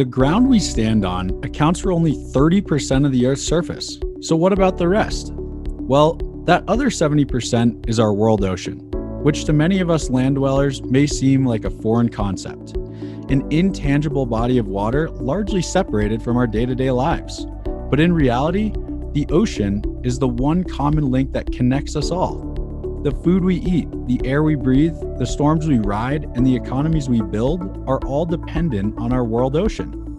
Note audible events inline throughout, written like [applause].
The ground we stand on accounts for only 30% of the Earth's surface. So, what about the rest? Well, that other 70% is our world ocean, which to many of us land dwellers may seem like a foreign concept an intangible body of water largely separated from our day to day lives. But in reality, the ocean is the one common link that connects us all. The food we eat, the air we breathe, the storms we ride, and the economies we build are all dependent on our world ocean.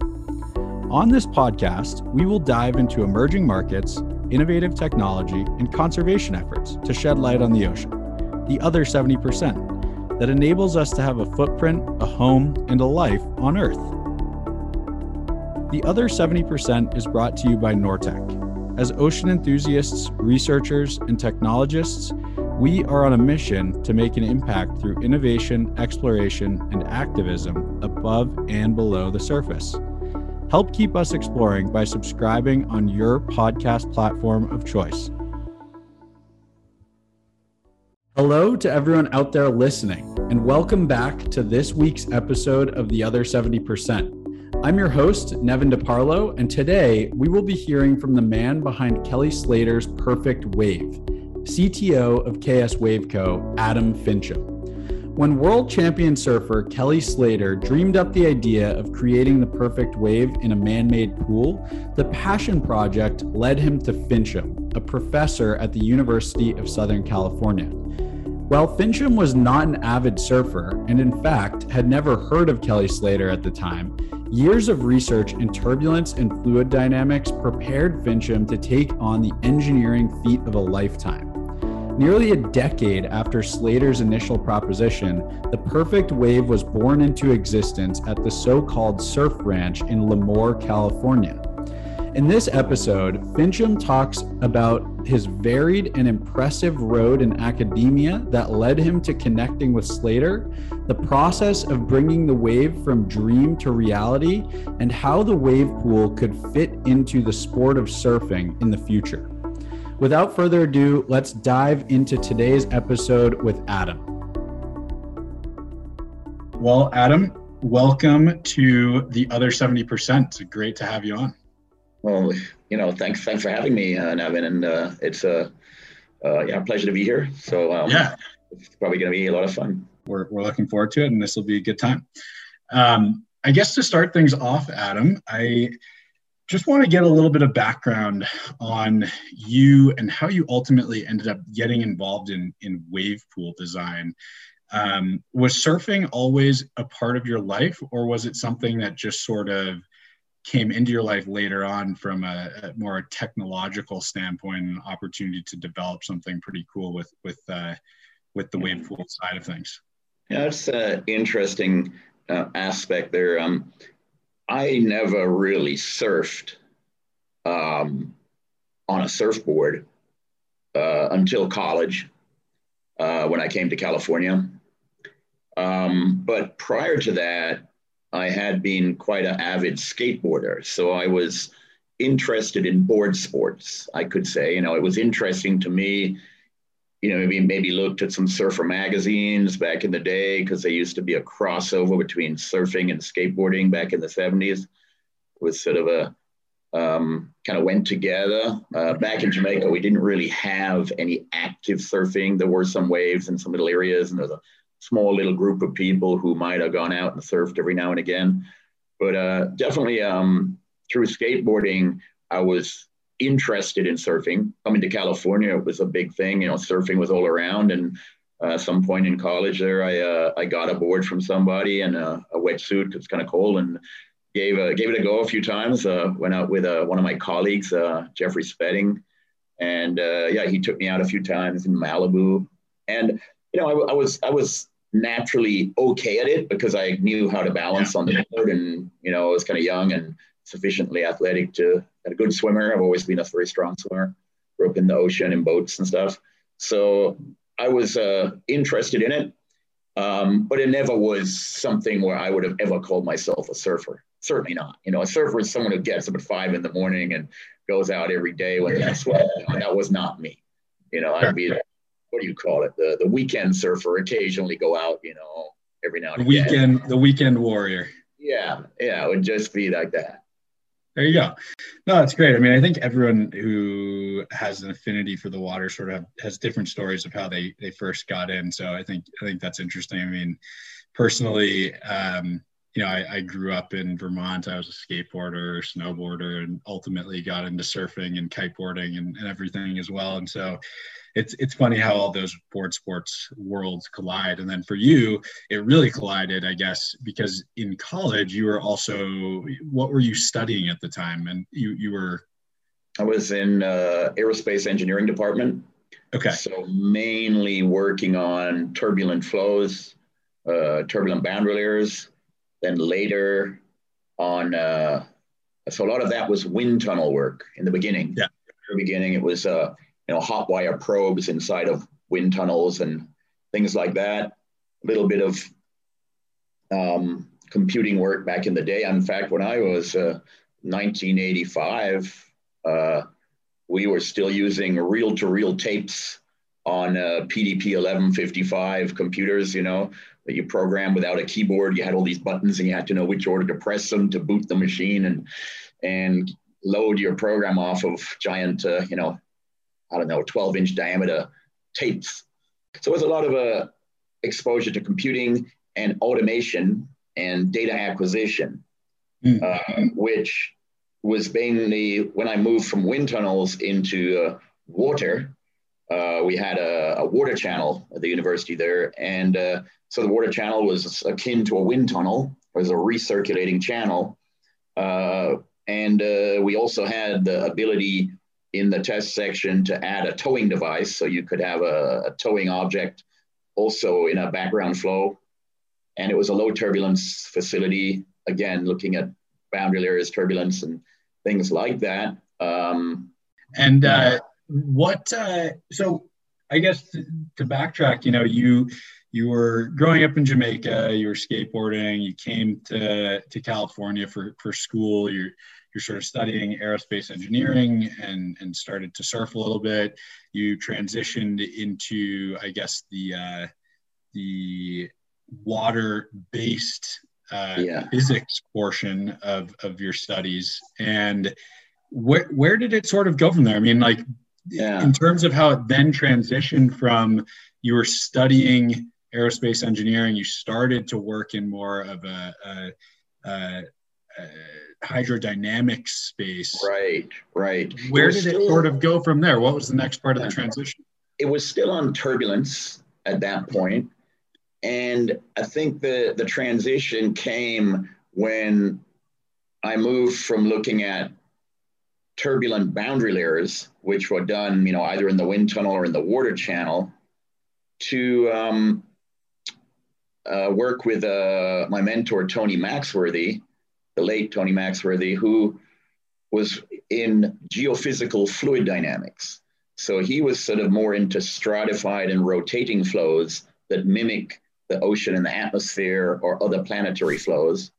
On this podcast, we will dive into emerging markets, innovative technology, and conservation efforts to shed light on the ocean, the other 70%, that enables us to have a footprint, a home, and a life on Earth. The other 70% is brought to you by Nortek. As ocean enthusiasts, researchers, and technologists, we are on a mission to make an impact through innovation, exploration, and activism above and below the surface. Help keep us exploring by subscribing on your podcast platform of choice. Hello to everyone out there listening, and welcome back to this week's episode of The Other 70%. I'm your host, Nevin DeParlo, and today we will be hearing from the man behind Kelly Slater's Perfect Wave, CTO of KS Waveco, Adam Fincham. When world champion surfer Kelly Slater dreamed up the idea of creating the perfect wave in a man made pool, the passion project led him to Fincham, a professor at the University of Southern California. While Fincham was not an avid surfer, and in fact had never heard of Kelly Slater at the time, years of research in turbulence and fluid dynamics prepared Fincham to take on the engineering feat of a lifetime. Nearly a decade after Slater's initial proposition, the perfect wave was born into existence at the so called Surf Ranch in Lemoore, California. In this episode, Fincham talks about his varied and impressive road in academia that led him to connecting with Slater, the process of bringing the wave from dream to reality, and how the wave pool could fit into the sport of surfing in the future. Without further ado, let's dive into today's episode with Adam. Well, Adam, welcome to the other 70%. It's great to have you on. Well, you know, thanks thanks for having me, uh, Nevin, and uh, it's a uh, yeah pleasure to be here. So um, yeah, it's probably going to be a lot of fun. We're we're looking forward to it, and this will be a good time. Um, I guess to start things off, Adam, I just want to get a little bit of background on you and how you ultimately ended up getting involved in in wave pool design. Um, was surfing always a part of your life, or was it something that just sort of came into your life later on from a, a more technological standpoint and opportunity to develop something pretty cool with with uh, with the wave pool side of things yeah that's an interesting uh, aspect there um, i never really surfed um, on a surfboard uh, until college uh, when i came to california um, but prior to that I had been quite an avid skateboarder. So I was interested in board sports, I could say. You know, it was interesting to me. You know, maybe maybe looked at some surfer magazines back in the day because they used to be a crossover between surfing and skateboarding back in the 70s. It was sort of a um, kind of went together. Uh, back in Jamaica, we didn't really have any active surfing. There were some waves in some little areas, and there's a small little group of people who might have gone out and surfed every now and again. But uh, definitely um, through skateboarding, I was interested in surfing. Coming to California, it was a big thing. You know, surfing was all around. And uh, some point in college there, I, uh, I got a board from somebody and a, a wetsuit because it's kind of cold and gave, a, gave it a go a few times. Uh, went out with uh, one of my colleagues, uh, Geoffrey Spedding. And yeah, he took me out a few times in Malibu. And you know, I, I, was I was naturally okay at it because I knew how to balance on the board and, you know, I was kind of young and sufficiently athletic to, a good swimmer. I've always been a very strong swimmer, grew up in the ocean in boats and stuff. So I was uh, interested in it, um, but it never was something where I would have ever called myself a surfer. Certainly not. You know, a surfer is someone who gets up at five in the morning and goes out every day when they sweat. that was not me. You know, I'd be what do you call it? The the weekend surfer occasionally go out, you know, every now and the again. Weekend, the weekend warrior. Yeah, yeah, it would just be like that. There you go. No, that's great. I mean, I think everyone who has an affinity for the water sort of has different stories of how they they first got in. So I think I think that's interesting. I mean, personally, um, you know, I, I, grew up in Vermont. I was a skateboarder, snowboarder, and ultimately got into surfing and kiteboarding and, and everything as well. And so it's it's funny how all those board sports worlds collide. And then for you, it really collided, I guess, because in college you were also what were you studying at the time? And you you were I was in uh, aerospace engineering department. Okay. So mainly working on turbulent flows, uh, turbulent boundary layers, then later on, uh, so a lot of that was wind tunnel work in the beginning. Yeah. In the beginning, it was uh, you know hot wire probes inside of wind tunnels and things like that. A little bit of um, computing work back in the day. In fact, when I was uh, 1985, uh, we were still using reel-to-reel tapes on uh, PDP 1155 computers. You know, that you program without a keyboard. You had all these buttons and you had to know which order to press them to boot the machine and and load your program off of giant, uh, you know, I don't know, 12 inch diameter tapes. So it was a lot of uh, exposure to computing and automation and data acquisition, mm. uh, which was mainly when I moved from wind tunnels into uh, water. Uh, we had a, a, water channel at the university there, and uh, so the water channel was akin to a wind tunnel. It was a recirculating channel. Uh, and uh, we also had the ability in the test section to add a towing device. So you could have a, a towing object also in a background flow. And it was a low turbulence facility, again, looking at boundary layers, turbulence, and things like that. Um, and uh, what, uh, so I guess to, to backtrack, you know, you, you were growing up in Jamaica, you were skateboarding, you came to, to California for, for school, you're, you're sort of studying aerospace engineering and, and started to surf a little bit. You transitioned into, I guess, the, uh, the water based uh, yeah. physics portion of, of your studies. And where, where did it sort of go from there? I mean, like, yeah. in terms of how it then transitioned from you were studying aerospace engineering, you started to work in more of a, a, a, a hydrodynamics space. Right, right. Where it did still, it sort of go from there? What was the next part of the transition? It was still on turbulence at that point. And I think the, the transition came when I moved from looking at turbulent boundary layers, which were done, you know, either in the wind tunnel or in the water channel, to um, uh, work with uh, my mentor, Tony Maxworthy, the late Tony Maxworthy, who was in geophysical fluid dynamics. So he was sort of more into stratified and rotating flows that mimic the ocean and the atmosphere or other planetary flows.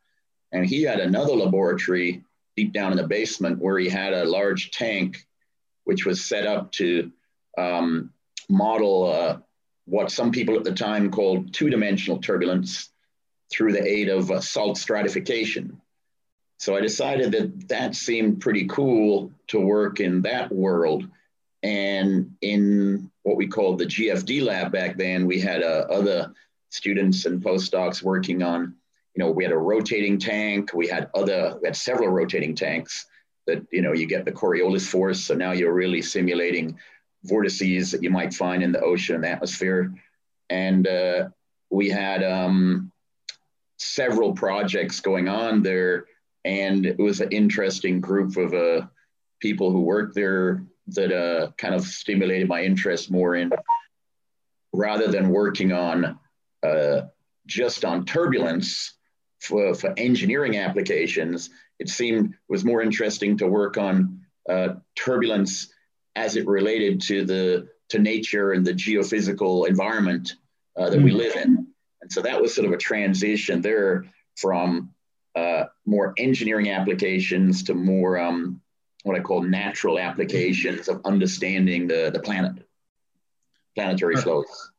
And he had another laboratory deep down in the basement where he had a large tank, which was set up to um, model uh, what some people at the time called two dimensional turbulence through the aid of uh, salt stratification. So I decided that that seemed pretty cool to work in that world. And in what we called the GFD lab back then, we had uh, other students and postdocs working on, you know, we had a rotating tank, we had other, we had several rotating tanks that, you know, you get the Coriolis force. So now you're really simulating vortices that you might find in the ocean and the atmosphere. And uh, we had um, several projects going on there. And it was an interesting group of uh, people who worked there that uh, kind of stimulated my interest more in rather than working on uh, just on turbulence for, for engineering applications. It seemed was more interesting to work on uh, turbulence as it related to the to nature and the geophysical environment uh, that mm-hmm. we hmm. live in. And so that was sort of a transition there from uh, more engineering applications to more um, what I call natural applications of understanding the, the planet, planetary flows.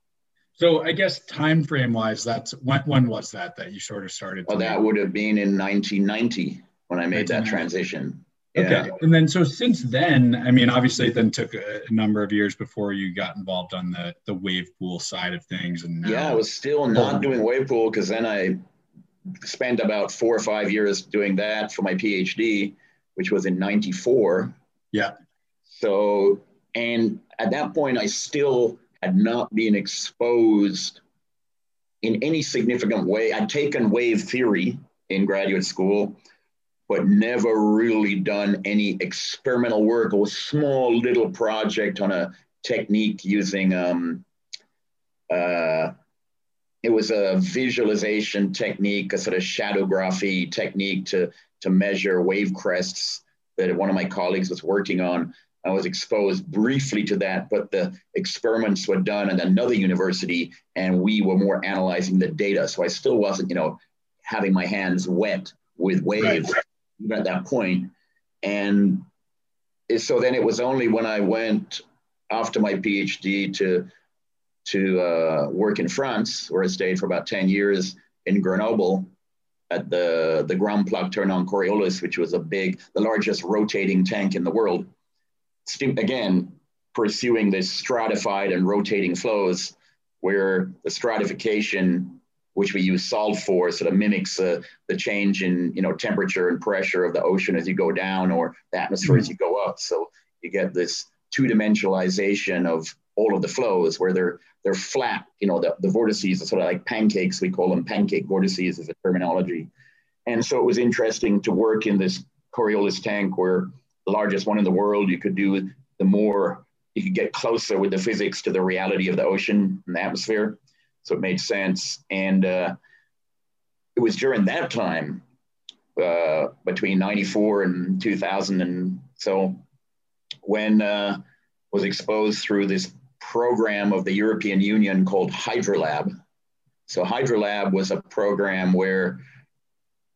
So I guess time frame wise, that's when, when was that that you sort of started? Well, that would have been in 1990 when I made that transition. Yeah. Okay. And then so since then, I mean, obviously it then took a, a, number of years before you got involved on the the wave pool side of things. And yeah, I was still oh. not doing wave pool because then I spent about four or five years doing that for my PhD, which was in 94. Yeah. So, and at that point, I still had not been exposed in any significant way. I'd taken wave theory in graduate school, but never really done any experimental work. A small little project on a technique using, um, uh, it was a visualization technique, a sort of shadowgraphy technique to, to measure wave crests that one of my colleagues was working on. I was exposed briefly to that, but the experiments were done at another university and we were more analyzing the data. So I still wasn't, you know, having my hands wet with waves right. at that point. And so then it was only when I went after my PhD to to uh, work in France, where I stayed for about 10 years in Grenoble at the, the Grand Plaque Tournant Coriolis, which was a big, the largest rotating tank in the world again, pursuing this stratified and rotating flows where the stratification, which we use salt for, sort of mimics uh, the change in you know temperature and pressure of the ocean as you go down or the atmosphere as you go up. So you get this two-dimensionalization of all of the flows where they're they're flat. You know, the, the vortices are sort of like pancakes. We call them pancake vortices as a terminology. And so it was interesting to work in this Coriolis tank where largest one in the world. You could do the more you could get closer with the physics to the reality of the ocean and the atmosphere. So it made sense. And uh, it was during that time, uh, between 94 and 2000 and so, when uh, was exposed through this program of the European Union called Hydralab. So Hydralab was a program where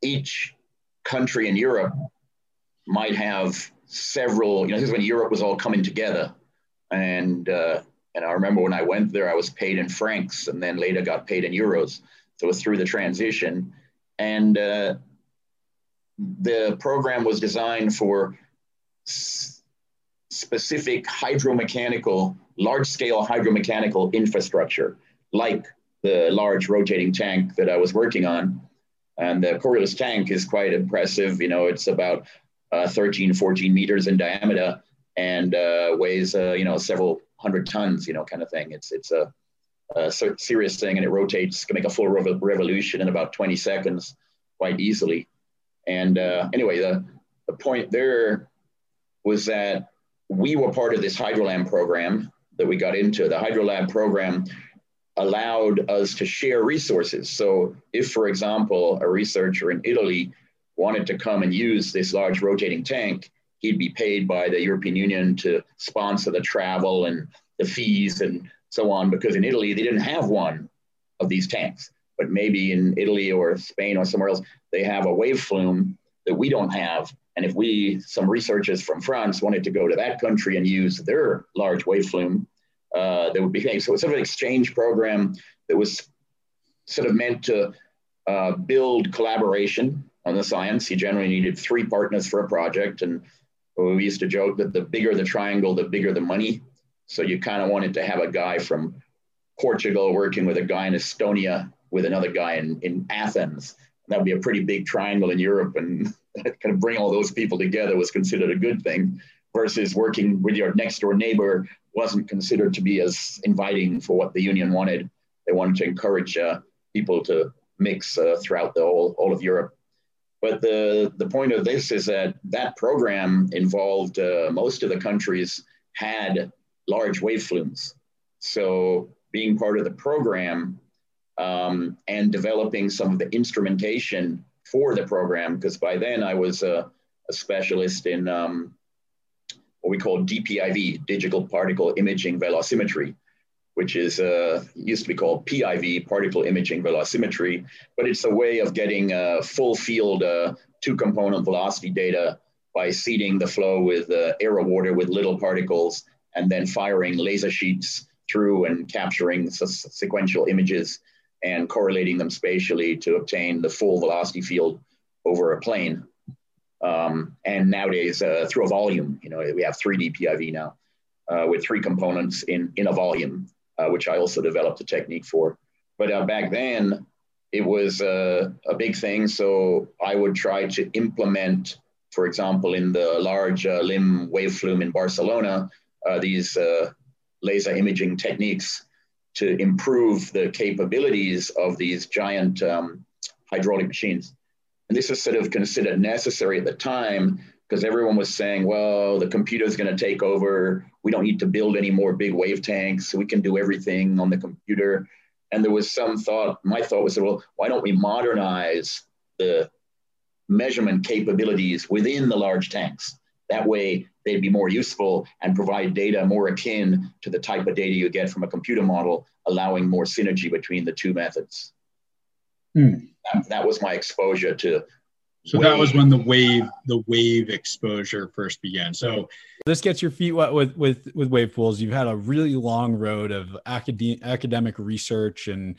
each country in Europe might have several, you know, this is when Europe was all coming together. And, uh, and I remember when I went there, I was paid in francs and then later got paid in euros. So it was through the transition. And uh, the program was designed for s- specific hydromechanical, large scale hydromechanical infrastructure, like the large rotating tank that I was working on. And the Coriolis tank is quite impressive. You know, it's about uh, 13, 14 meters in diameter and uh, weighs, uh, you know, several hundred tons, you know, kind of thing. It's, it's a, a serious thing and it rotates, can make a full rev- revolution in about 20 seconds quite easily. And uh, anyway, the, the point there was that we were part of this Hydralab program that we got into. The Hydralab program allowed us to share resources. So if, for example, a researcher in Italy wanted to come and use this large rotating tank, he'd be paid by the European Union to sponsor the travel and the fees and so on, because in Italy, they didn't have one of these tanks. But maybe in Italy or Spain or somewhere else, they have a wave flume that we don't have. And if we, some researchers from France, wanted to go to that country and use their large wave flume, uh, they would be paid. So it's sort of an exchange program that was sort of meant to uh, build collaboration on the science. You generally needed three partners for a project. And we used to joke that the bigger the triangle, the bigger the money. So you kind of wanted to have a guy from Portugal working with a guy in Estonia with another guy in, in Athens. That would be a pretty big triangle in Europe. And [laughs] kind of bring all those people together was considered a good thing versus working with your next door neighbor wasn't considered to be as inviting for what the union wanted. They wanted to encourage uh, people to mix uh, throughout the whole, all of Europe. But the, the point of this is that that program involved uh, most of the countries had large wave flumes. So being part of the program um, and developing some of the instrumentation for the program, because by then I was a, a specialist in um, what we call DPIV, digital particle imaging velocimetry which is uh, used to be called PIV, particle imaging velocimetry, but it's a way of getting a full field uh, two component velocity data by seeding the flow with uh, air water with little particles and then firing laser sheets through and capturing sequential images and correlating them spatially to obtain the full velocity field over a plane. Um, and nowadays, uh, through a volume, you know, we have 3D PIV now uh, with three components in, in a volume, uh, which I also developed a technique for. But uh, back then, it was uh, a big thing. So I would try to implement, for example, in the large uh, LIM wave flume in Barcelona, these laser imaging techniques to improve the capabilities of these giant um, hydraulic machines. And this was sort of considered necessary at the time because everyone was saying, well, the computer is going to take over. We don't need to build any more big wave tanks. we can do everything on the computer. And there was some thought, my thought was, well, why don't we modernize the measurement capabilities within the large tanks? That way, they'd be more useful and provide data more akin to the type of data you get from a computer model, allowing more synergy between the two methods. Hmm. That, that, was my exposure to. So wave. that was when the wave, the wave exposure first began. So this gets your feet wet with with with wave pools. You've had a really long road of academic academic research and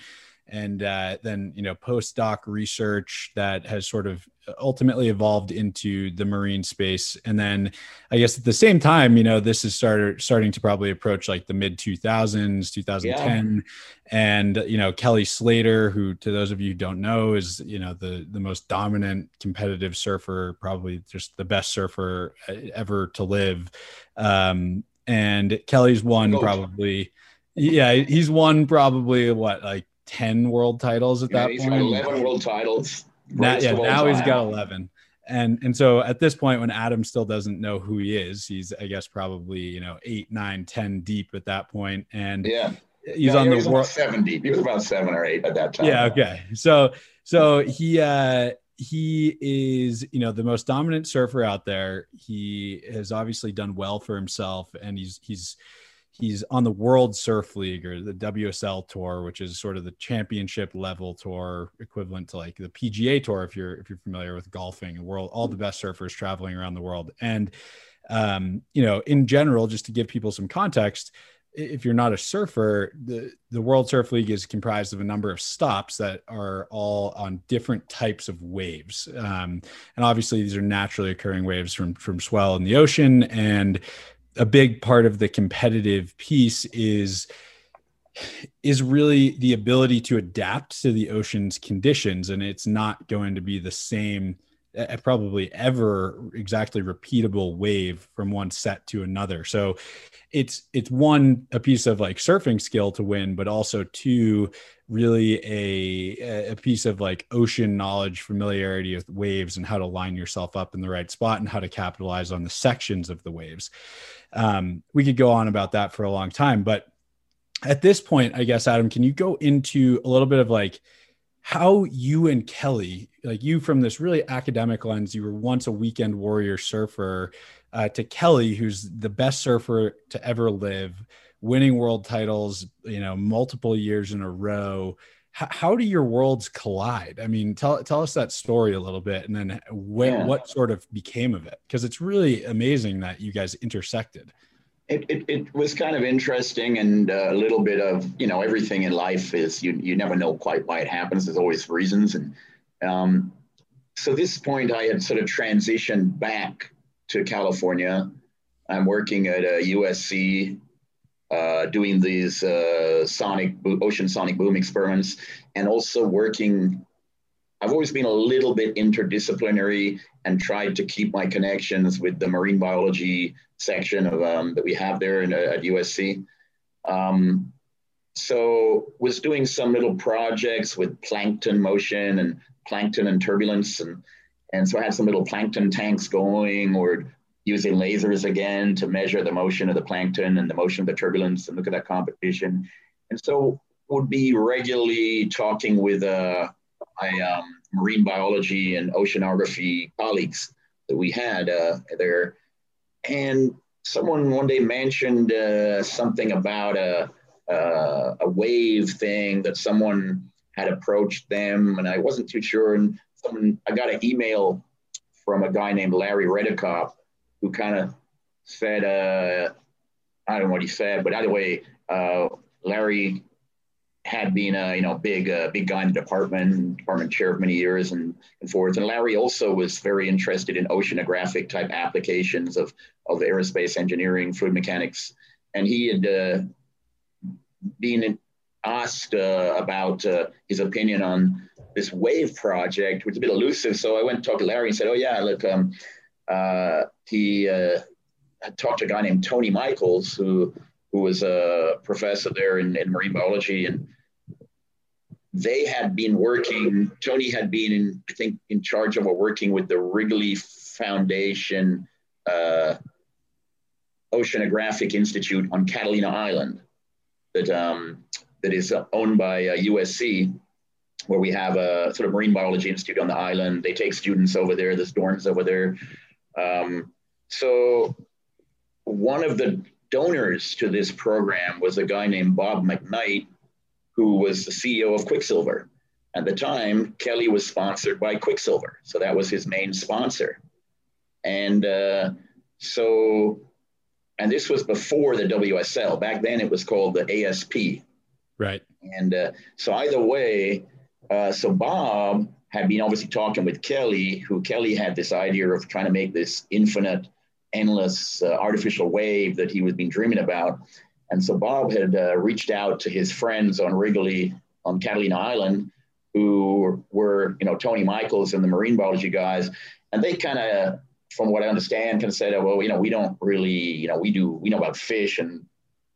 and uh, then you know postdoc research that has sort of ultimately evolved into the marine space. And then i guess at the same time you know this is started starting to probably approach like the mid 2000s 2010 yeah. and you know kelly slater who to those of you who don't know is you know the the most dominant competitive surfer probably just the best surfer uh, ever to live. Um, and kelly's won probably yeah he's won probably what like 10 world titles at yeah, that point. 11 world titles. Now, yeah, now time. he's got 11. And and so at this point, when Adam still doesn't know who he is, he's I guess probably you know eight, nine, ten deep at that point, and yeah, he's on he the world seven deep. He was about seven or eight at that time. Yeah, okay. So so he uh he is you know the most dominant surfer out there. He has obviously done well for himself, and he's he's he's on the World Surf League or the WSL Tour, which is sort of the championship level tour equivalent to like the PGA Tour if you're if you're familiar with golfing. World all the best surfers traveling around the world, and um, you know, in general, just to give people some context. If you're not a surfer, the, the World Surf League is comprised of a number of stops that are all on different types of waves. Um, and obviously, these are naturally occurring waves from, from swell in the ocean. And a big part of the competitive piece is is really the ability to adapt to the ocean's conditions. And it's not going to be the same uh, probably ever exactly repeatable wave from one set to another. So it's it's one a piece of like surfing skill to win but also two really a a piece of like ocean knowledge familiarity with waves and how to line yourself up in the right spot and how to capitalize on the sections of the waves um, we could go on about that for a long time, but at this point, I guess, Adam, can you go into a little bit of like how you and Kelly, like you from this really academic lens, you were once a weekend warrior surfer, uh, to Kelly, who's the best surfer to ever live, winning world titles, you know, multiple years in a row how do your worlds collide? I mean, tell tell us that story a little bit, and then when, yeah. what sort of became of it? Because it's really amazing that you guys intersected. It, it, it was kind of interesting and a little bit of you know everything in life is you you never know quite why it happens. There's always reasons, and um, so this point I had sort of transitioned back to California. I'm working at a USC uh, doing these uh, sonic ocean sonic boom experiments and also working. I've always been a little bit interdisciplinary and tried to keep my connections with the marine biology section of um, that we have there in, uh, at usc um, so was doing some little projects with plankton motion and plankton and turbulence and and so I had some little plankton tanks going or using lasers again to measure the motion of the plankton and the motion of the turbulence and look at that competition. And so would be regularly talking with uh, my um, marine biology and oceanography colleagues that we had uh, there. And someone one day mentioned uh, something about a, uh, a wave thing that someone had approached them, and I wasn't too sure. And someone, I got an email from a guy named Larry Redekopp, who kind of said, uh, I don't know what he said, but either way, uh, Larry had been a you know big uh, big guy in the department, department chair for many years and, and forwards. And Larry also was very interested in oceanographic type applications of of aerospace engineering, fluid mechanics, and he had uh, been asked uh, about uh, his opinion on this wave project, which is a bit elusive. So I went to talk to Larry and said, "Oh yeah, look, um, uh, he uh, talked to a guy named Tony Michaels who." Who was a professor there in, in marine biology, and they had been working, Tony had been, in, I think, in charge of working with the Wrigley Foundation uh, Oceanographic Institute on Catalina Island that, um, that is owned by uh, USC, where we have a sort of marine biology institute on the island. They take students over there, there's dorms over there. Um, so one of the donors to this program was a guy named Bob McKnight, who was the CEO of Quiksilver. At the time, Kelly was sponsored by Quiksilver. So that was his main sponsor. And uh, so, and this was before the WSL. Back then it was called the ASP. Right. And uh, so, either way, uh, so Bob had been obviously talking with Kelly, who Kelly had this idea of trying to make this infinite, endless uh, artificial wave that he was been dreaming about. And so Bob had uh, reached out to his friends on Wrigley on Catalina Island, who were, you know, Tony Michaels and the marine biology guys. And they kind of, from what I understand, kind of said, oh, well, you know, we don't really, you know, we do, we know about fish and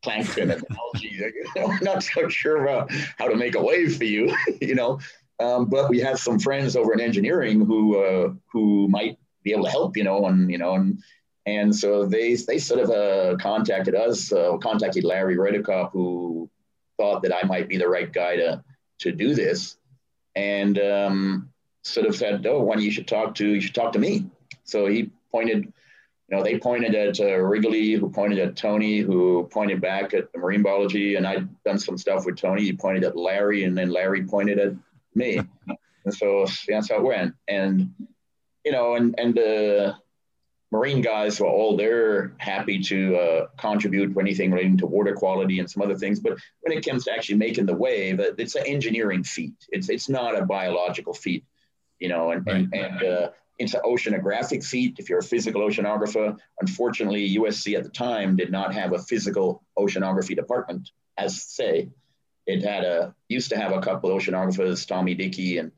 plankton and [laughs] algae. You [laughs] know, we're not so sure about how to make a wave for you, [laughs] you know. Um, but we have some friends over in engineering who uh, who might be able to help, you know, and you know, and and so they they sort of uh, contacted us, uh, contacted Larry Redekopp, who thought that I might be the right guy to to do this, and um, sort of said, "Oh, one you should talk to, you should talk to me." So he pointed, you know, they pointed at uh, Wrigley, who pointed at Tony, who pointed back at the marine biology, and I'd done some stuff with Tony. He pointed at Larry, and then Larry pointed at me, [laughs] and so that's how it went. And you know, and and uh, marine guys were all there happy to uh, contribute to anything relating to water quality and some other things. But when it comes to actually making the wave, uh, it's an engineering feat. It's it's not a biological feat, you know. And right. and, and uh, it's an oceanographic feat. If you're a physical oceanographer, unfortunately, USC at the time did not have a physical oceanography department. As say, it had a used to have a couple of oceanographers, Tommy Dickey and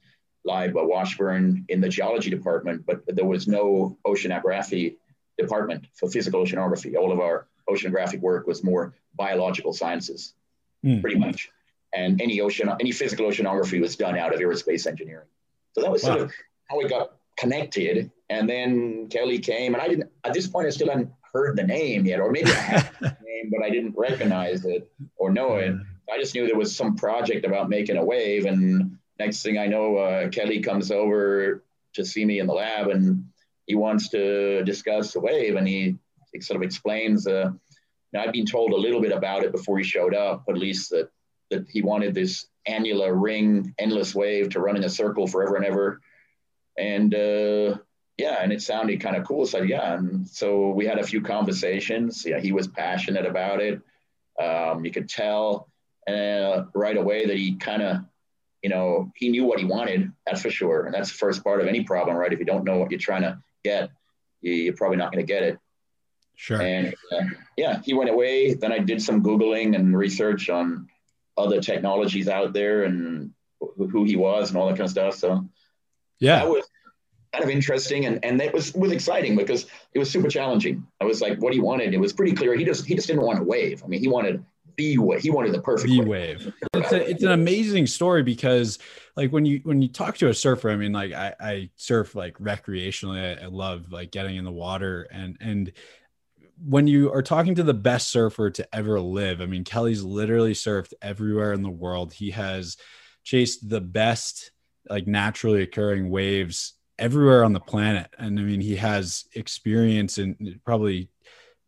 Libe Washburn in the geology department, but there was no oceanography department for physical oceanography. All of our oceanographic work was more biological sciences, mm. pretty much. And any ocean, any physical oceanography was done out of aerospace engineering. So that was wow. sort of how we got connected. And then Kelly came, and I didn't. At this point, I still hadn't heard the name yet, or maybe I had the [laughs] name, but I didn't recognize it or know it. I just knew there was some project about making a wave, and next thing I know, uh, Kelly comes over to see me in the lab and he wants to discuss the wave and he, sort of explains uh, now I'd been told a little bit about it before he showed up, at least that, that he wanted this annular ring, endless wave to run in a circle forever and ever. And uh, yeah, and it sounded kind of cool. So yeah, and so we had a few conversations. Yeah, he was passionate about it. Um, you could tell uh, right away that he kind of you know, he knew what he wanted, that's for sure. And that's the first part of any problem, right? If you don't know what you're trying to get, you're probably not going to get it. Sure. And uh, yeah, he went away. Then I did some Googling and research on other technologies out there and who he was and all that kind of stuff. So yeah, that was kind of interesting. And, and it was, was exciting because it was super challenging. I was like, what he wanted, it was pretty clear. He just, he just didn't want a wave. I mean, he wanted the wave. He wanted the perfect wave. wave. It's, a, it's an amazing story because like when you when you talk to a surfer, I mean, like I, I surf like recreationally. I, I love like getting in the water and and when you are talking to the best surfer to ever live, I mean, Kelly's literally surfed everywhere in the world. He has chased the best like naturally occurring waves everywhere on the planet. And I mean, he has experience in probably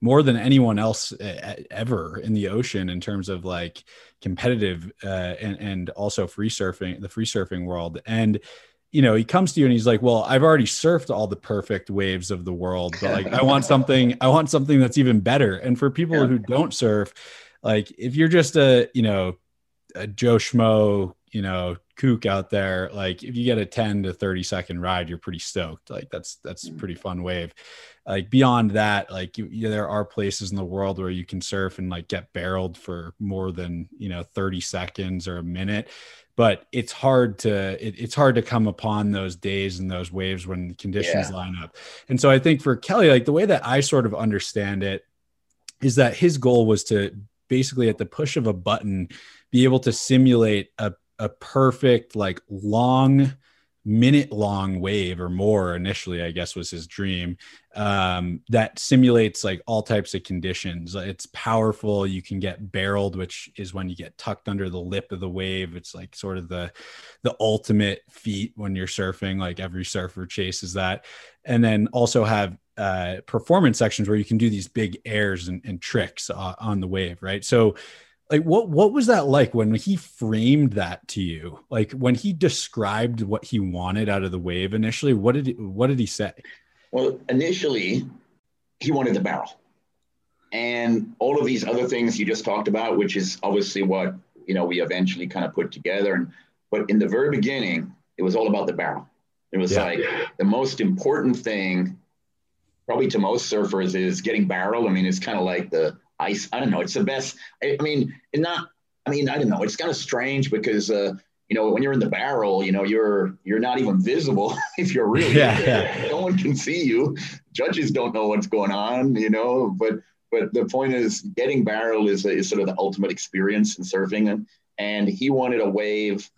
more than anyone else ever in the ocean in terms of like competitive uh, and and also free surfing the free surfing world and you know he comes to you and he's like well i've already surfed all the perfect waves of the world but like i want [laughs] something i want something that's even better and for people yeah. who don't surf like if you're just a you know a Joe Schmo, you know, kook out there, like if you get a 10 to 30 second ride, you're pretty stoked. Like that's that's a pretty fun wave. Like beyond that, like you, you, there are places in the world where you can surf and like get barreled for more than you know 30 seconds or a minute. But it's hard to it, it's hard to come upon those days and those waves when conditions yeah. line up. And so I think for Kelly, like the way that I sort of understand it is that his goal was to basically at the push of a button be able to simulate a, a perfect like long minute long wave or more initially i guess was his dream um, that simulates like all types of conditions. It's powerful. You can get barreled which is when you get tucked under the lip of the wave. It's like sort of the the ultimate feat when you're surfing like every surfer chases that. And then also have uh, performance sections where you can do these big airs and, and tricks uh, on the wave right? So like what what was that like when he framed that to you? Like when he described what he wanted out of the wave initially what did he, what did he say? Well initially he wanted the barrel. And all of these other things you just talked about which is obviously what you know we eventually kind of put together. And but in the very beginning it was all about the barrel. It was yeah. like the most important thing probably to most surfers is getting barrel. I mean it's kind of like the ice. I don't know. It's the best. I, I mean, not. I mean, I don't know. It's kind of strange because uh, you know when you're in the barrel, you know you're you're not even visible [laughs] if you're really. Yeah, yeah. No one can see you. Judges don't know what's going on. You know, but but the point is, getting barrel is is sort of the ultimate experience in surfing, and and he wanted a wave.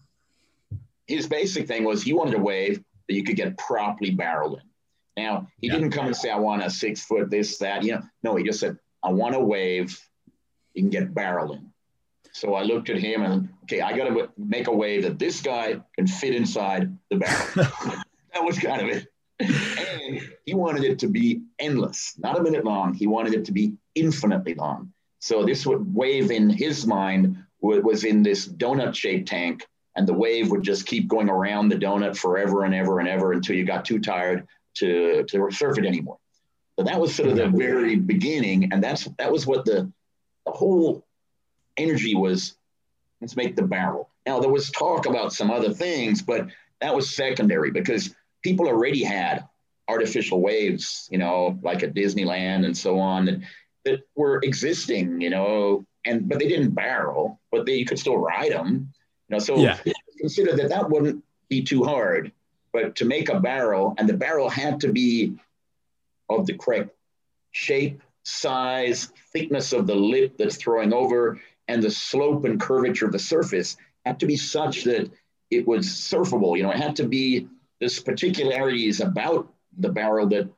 His basic thing was he wanted a wave that you could get properly barreled in. Now he yeah. didn't come and say, "I want a six foot this that." You know, no, he just said, I want a wave you can get barreling. So I looked at him and okay, I got to make a wave that this guy can fit inside the barrel. [laughs] that was kind of it. And he wanted it to be endless, not a minute long. He wanted it to be infinitely long. So this would wave in his mind was in this donut shaped tank, and the wave would just keep going around the donut forever and ever and ever until you got too tired to, to surf it anymore. So that was sort of the very beginning, and that's that was what the the whole energy was. Let's make the barrel. Now there was talk about some other things, but that was secondary because people already had artificial waves, you know, like at Disneyland and so on, that, that were existing, you know, and but they didn't barrel, but they you could still ride them, you know. So yeah. consider that that wouldn't be too hard, but to make a barrel, and the barrel had to be of the correct shape, size, thickness of the lip that's throwing over, and the slope and curvature of the surface had to be such that it was surfable. You know, it had to be this particularities about the barrel that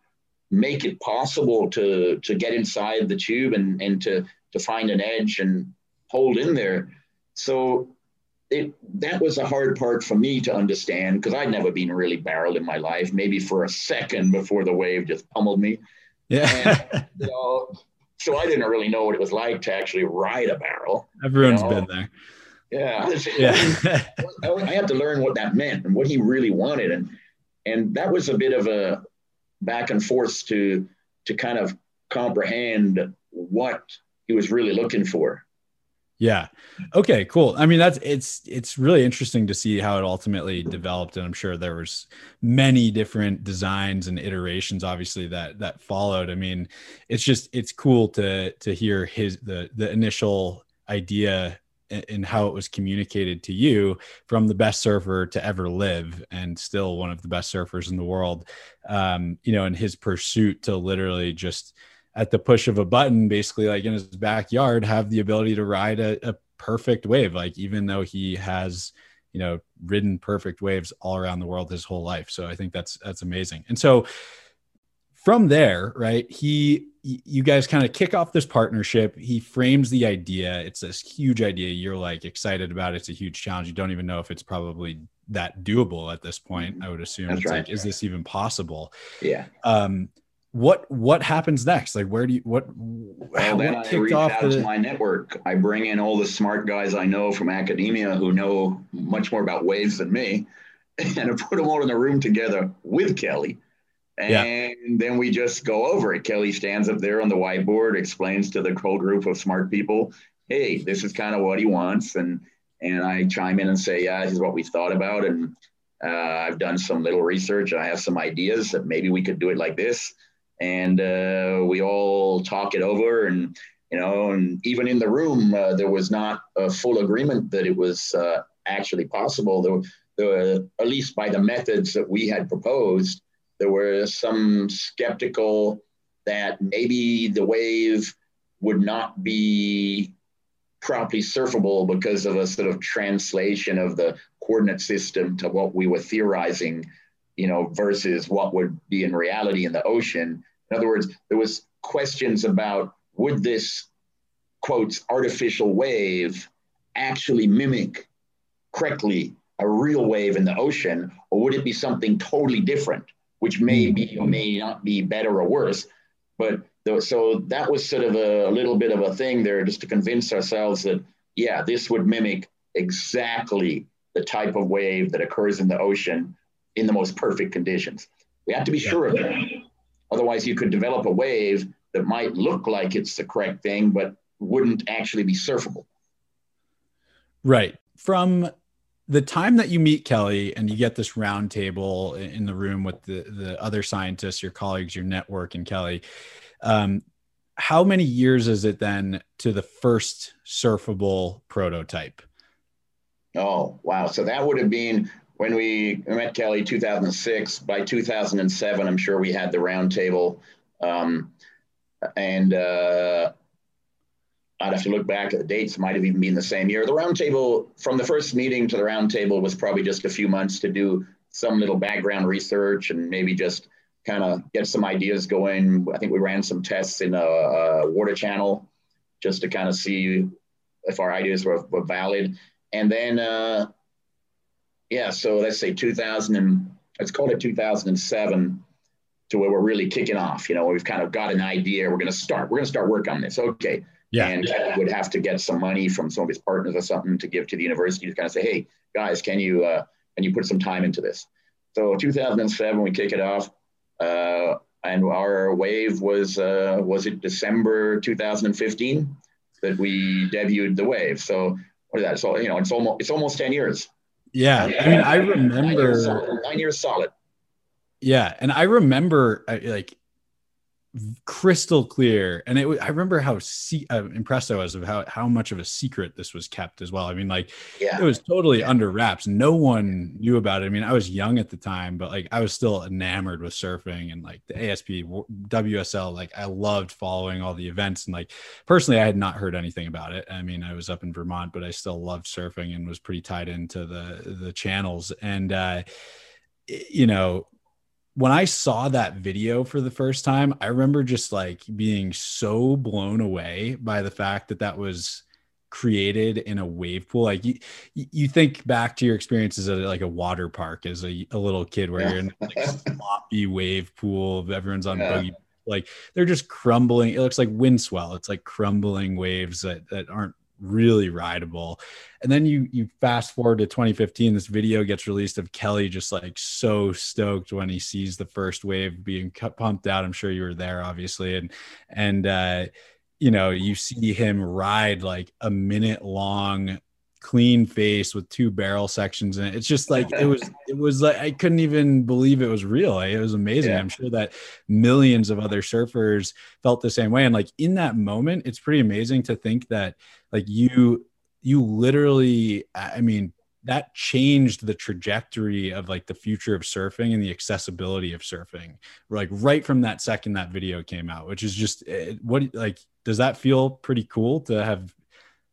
make it possible to to get inside the tube and and to to find an edge and hold in there. So it that was a hard part for me to understand because I'd never been really barreled in my life, maybe for a second before the wave just pummeled me. Yeah. And, you know, so I didn't really know what it was like to actually ride a barrel. Everyone's you know? been there. Yeah. [laughs] yeah. I had to learn what that meant and what he really wanted. And and that was a bit of a back and forth to to kind of comprehend what he was really looking for. Yeah. Okay, cool. I mean, that's it's it's really interesting to see how it ultimately developed and I'm sure there was many different designs and iterations obviously that that followed. I mean, it's just it's cool to to hear his the the initial idea and how it was communicated to you from the best surfer to ever live and still one of the best surfers in the world um you know in his pursuit to literally just at the push of a button, basically like in his backyard, have the ability to ride a, a perfect wave. Like even though he has, you know, ridden perfect waves all around the world his whole life. So I think that's that's amazing. And so from there, right, he you guys kind of kick off this partnership. He frames the idea. It's this huge idea. You're like excited about it. It's a huge challenge. You don't even know if it's probably that doable at this point. I would assume That's it's right. like, is this even possible? Yeah. Um, what what happens next? Like where do you what well then i reach out the... to my network. I bring in all the smart guys i know from academia who know much more about waves than me [laughs] and I put them all in a room together with kelly. And yeah. then we just go over it. Kelly stands up there on the whiteboard explains to the whole group of smart people hey, this is kind of what he wants, and and I chime in and say, yeah, this is what we thought about, and uh, I've done some little research. I have some ideas that maybe we could do it like this, and uh, we all talk it over, and you know, and even in the room, uh, there was not a full agreement that it was uh, actually possible. There, there, were, at least by the methods that we had proposed, there were some skeptical that maybe the wave would not be properly surfable because of a sort of translation of the coordinate system to what we were theorizing, you know, versus what would be in reality in the ocean. In other words, there was questions about would this quotes artificial wave actually mimic correctly a real wave in the ocean, or would it be something totally different, which may hmm. be or may not be better or worse? But so that was sort of a, a little bit of a thing there, just to convince ourselves that yeah, this would mimic exactly the type of wave that occurs in the ocean in the most perfect conditions. We have to be sure of that. Otherwise, you could develop a wave that might look like it's the correct thing, but wouldn't actually be surfable. Right. From the time that you meet Kelly and you get this round table in the room with the, the other scientists, your colleagues, your network, and Kelly, um, how many years is it then to the first surfable prototype? Oh, wow. So that would have been when we met Kelly 2006. By 2007, I'm sure we had the roundtable. Um, and uh, I'd have to look back at the dates, might have even been the same year. The roundtable, from the first meeting to the roundtable, was probably just a few months to do some little background research and maybe just kind of get some ideas going. I think we ran some tests in a, a water channel just to kind of see if our ideas were, were valid. And then, uh, yeah, so let's say 2000 and let's call it 2007 to where we're really kicking off. You know, we've kind of got an idea. We're going to start. We're going to start work on this. Okay yeah. And yeah. would have to get some money from some of his partners or something to give to the university to kind of say, hey, guys, can you uh, can you put some time into this? So 2007, we kick it off. Uh, and our wave was uh, was it December 2015 that we debuted the wave. So what is that? So you know, it's almost it's almost 10 years. Yeah, I mean, I remember nine years, nine years solid. Yeah, and I remember like crystal clear. And it i remember how see, uh, impressed i was of how, how much of a secret this was kept as well. I mean like yeah. it was totally yeah. under wraps. No one knew about it. I mean i was young at the time but like i was still enamored with surfing and like the asp wsl like i loved following all the events. And like personally i had not heard anything about it. I mean i was up in vermont but i still loved surfing and was pretty tied into the the channels. And uh you know when I saw that video for the first time, I remember just like being so blown away by the fact that that was created in a wave pool. Like you, you think back to your experiences at like a water park as a, a little kid where yeah. you're in like a [laughs] sloppy wave pool, everyone's on yeah. buggy. Like they're just crumbling. It looks like wind swell. It's like crumbling waves that, that aren't really rideable. And then you you fast forward to 2015, this video gets released of Kelly just like so stoked when he sees the first wave being pumped out. I'm sure you were there, obviously, and and uh, you know you see him ride like a minute long clean face with two barrel sections in it. It's just like it was it was like I couldn't even believe it was real. It was amazing. Yeah. I'm sure that millions of other surfers felt the same way. And like in that moment, it's pretty amazing to think that like you you literally i mean that changed the trajectory of like the future of surfing and the accessibility of surfing like right from that second that video came out which is just eh, what like does that feel pretty cool to have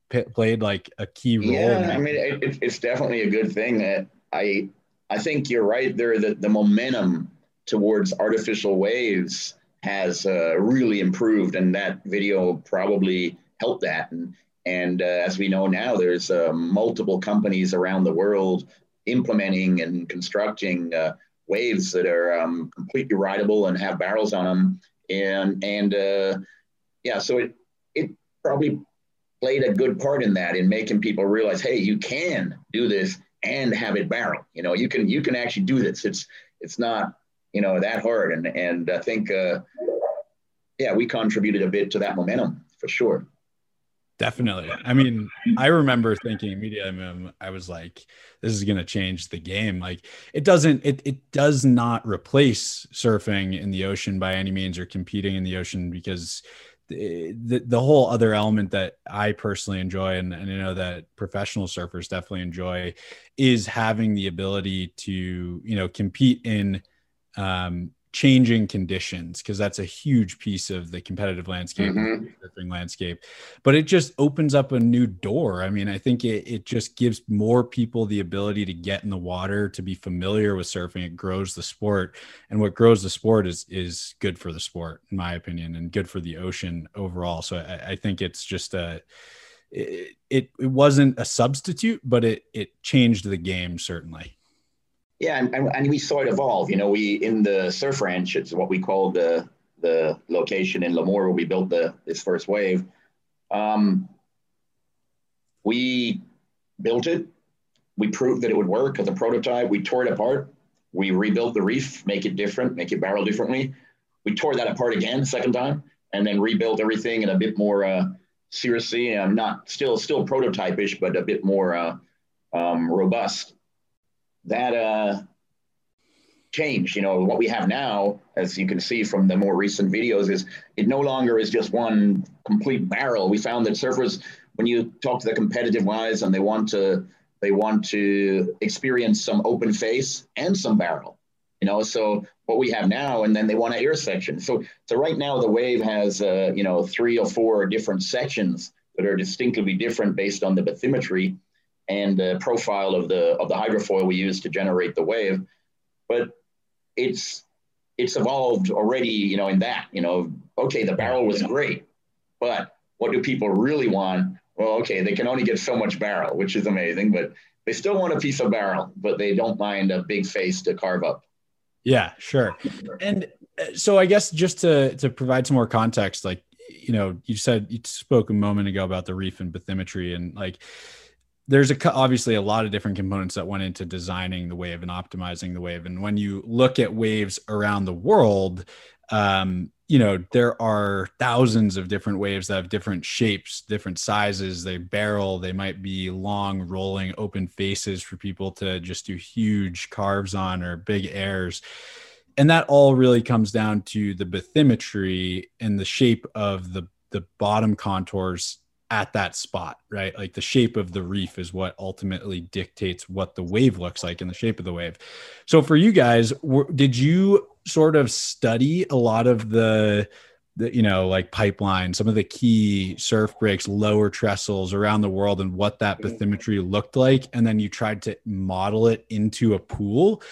p- played like a key role yeah i mean it, it's definitely a good thing that i i think you're right there that the momentum towards artificial waves has uh, really improved and that video probably helped that and and uh, as we know now, there's uh, multiple companies around the world implementing and constructing uh, waves that are um, completely rideable and have barrels on them. And and uh, yeah, so it it probably played a good part in that in making people realize, hey, you can do this and have it barrel. You know, you can you can actually do this. It's it's not you know that hard. And and I think uh, yeah, we contributed a bit to that momentum for sure. Definitely. I mean, I remember thinking immediately, I was like, this is going to change the game. Like it doesn't, it, it does not replace surfing in the ocean by any means or competing in the ocean because the, the, whole other element that I personally enjoy, and, and I know that professional surfers definitely enjoy is having the ability to, you know, compete in, um, changing conditions because that's a huge piece of the competitive landscape mm-hmm. landscape. But it just opens up a new door. I mean i think it, it just gives more people the ability to get in the water to be familiar with surfing. It grows the sport and what grows the sport is is good for the sport in my opinion and good for the ocean overall. So i, I think it's just a it, it, it wasn't a substitute but it it changed the game certainly yeah, and, and we saw it evolve. You know, we in the surf ranch, it's what we call the the location in Lemoore where we built the this first wave. Um, we built it. We proved that it would work as a prototype. We tore it apart. We rebuilt the reef, make it different, make it barrel differently. We tore that apart again, second time, and then rebuilt everything in a bit more uh, seriously. and not still still prototypish, but a bit more uh, um, robust that uh, changed. You know, what we have now, as you can see from the more recent videos, is it no longer is just one complete barrel. We found that surfers, when you talk to the competitive wise and they want to they want to experience some open face and some barrel. You know, so what we have now, and then they want an air section. So so right now the wave has uh, you know three or four different sections that are distinctly different based on the bathymetry and the profile of the of the hydrofoil we use to generate the wave. But it's it's evolved already, you know, in that, you know, okay, the barrel was great, but what do people really want? Well, okay, they can only get so much barrel, which is amazing, but they still want a piece of barrel, but they don't mind a big face to carve up. Yeah, sure. And uh, so I guess just to to provide some more context, like you know, you said you spoke a moment ago about the reef and bathymetry, and like there's a obviously a lot of different components that went into designing the wave and optimizing the wave. And when you look at waves around the world um, you know there are thousands of different waves that have different shapes different sizes. They barrel they might be long rolling open faces for people to just do huge carves on or big airs. And that all really comes down to the bathymetry and the shape of the the bottom contours at that spot, right? Like the shape of the reef is what ultimately dictates what the wave looks like and the shape of the wave. So for you guys, did you sort of study a lot of the the, you know, like pipeline, some of the key surf breaks, lower trestles around the world, and what that mm-hmm. bathymetry looked like, and then you tried to model it into a pool,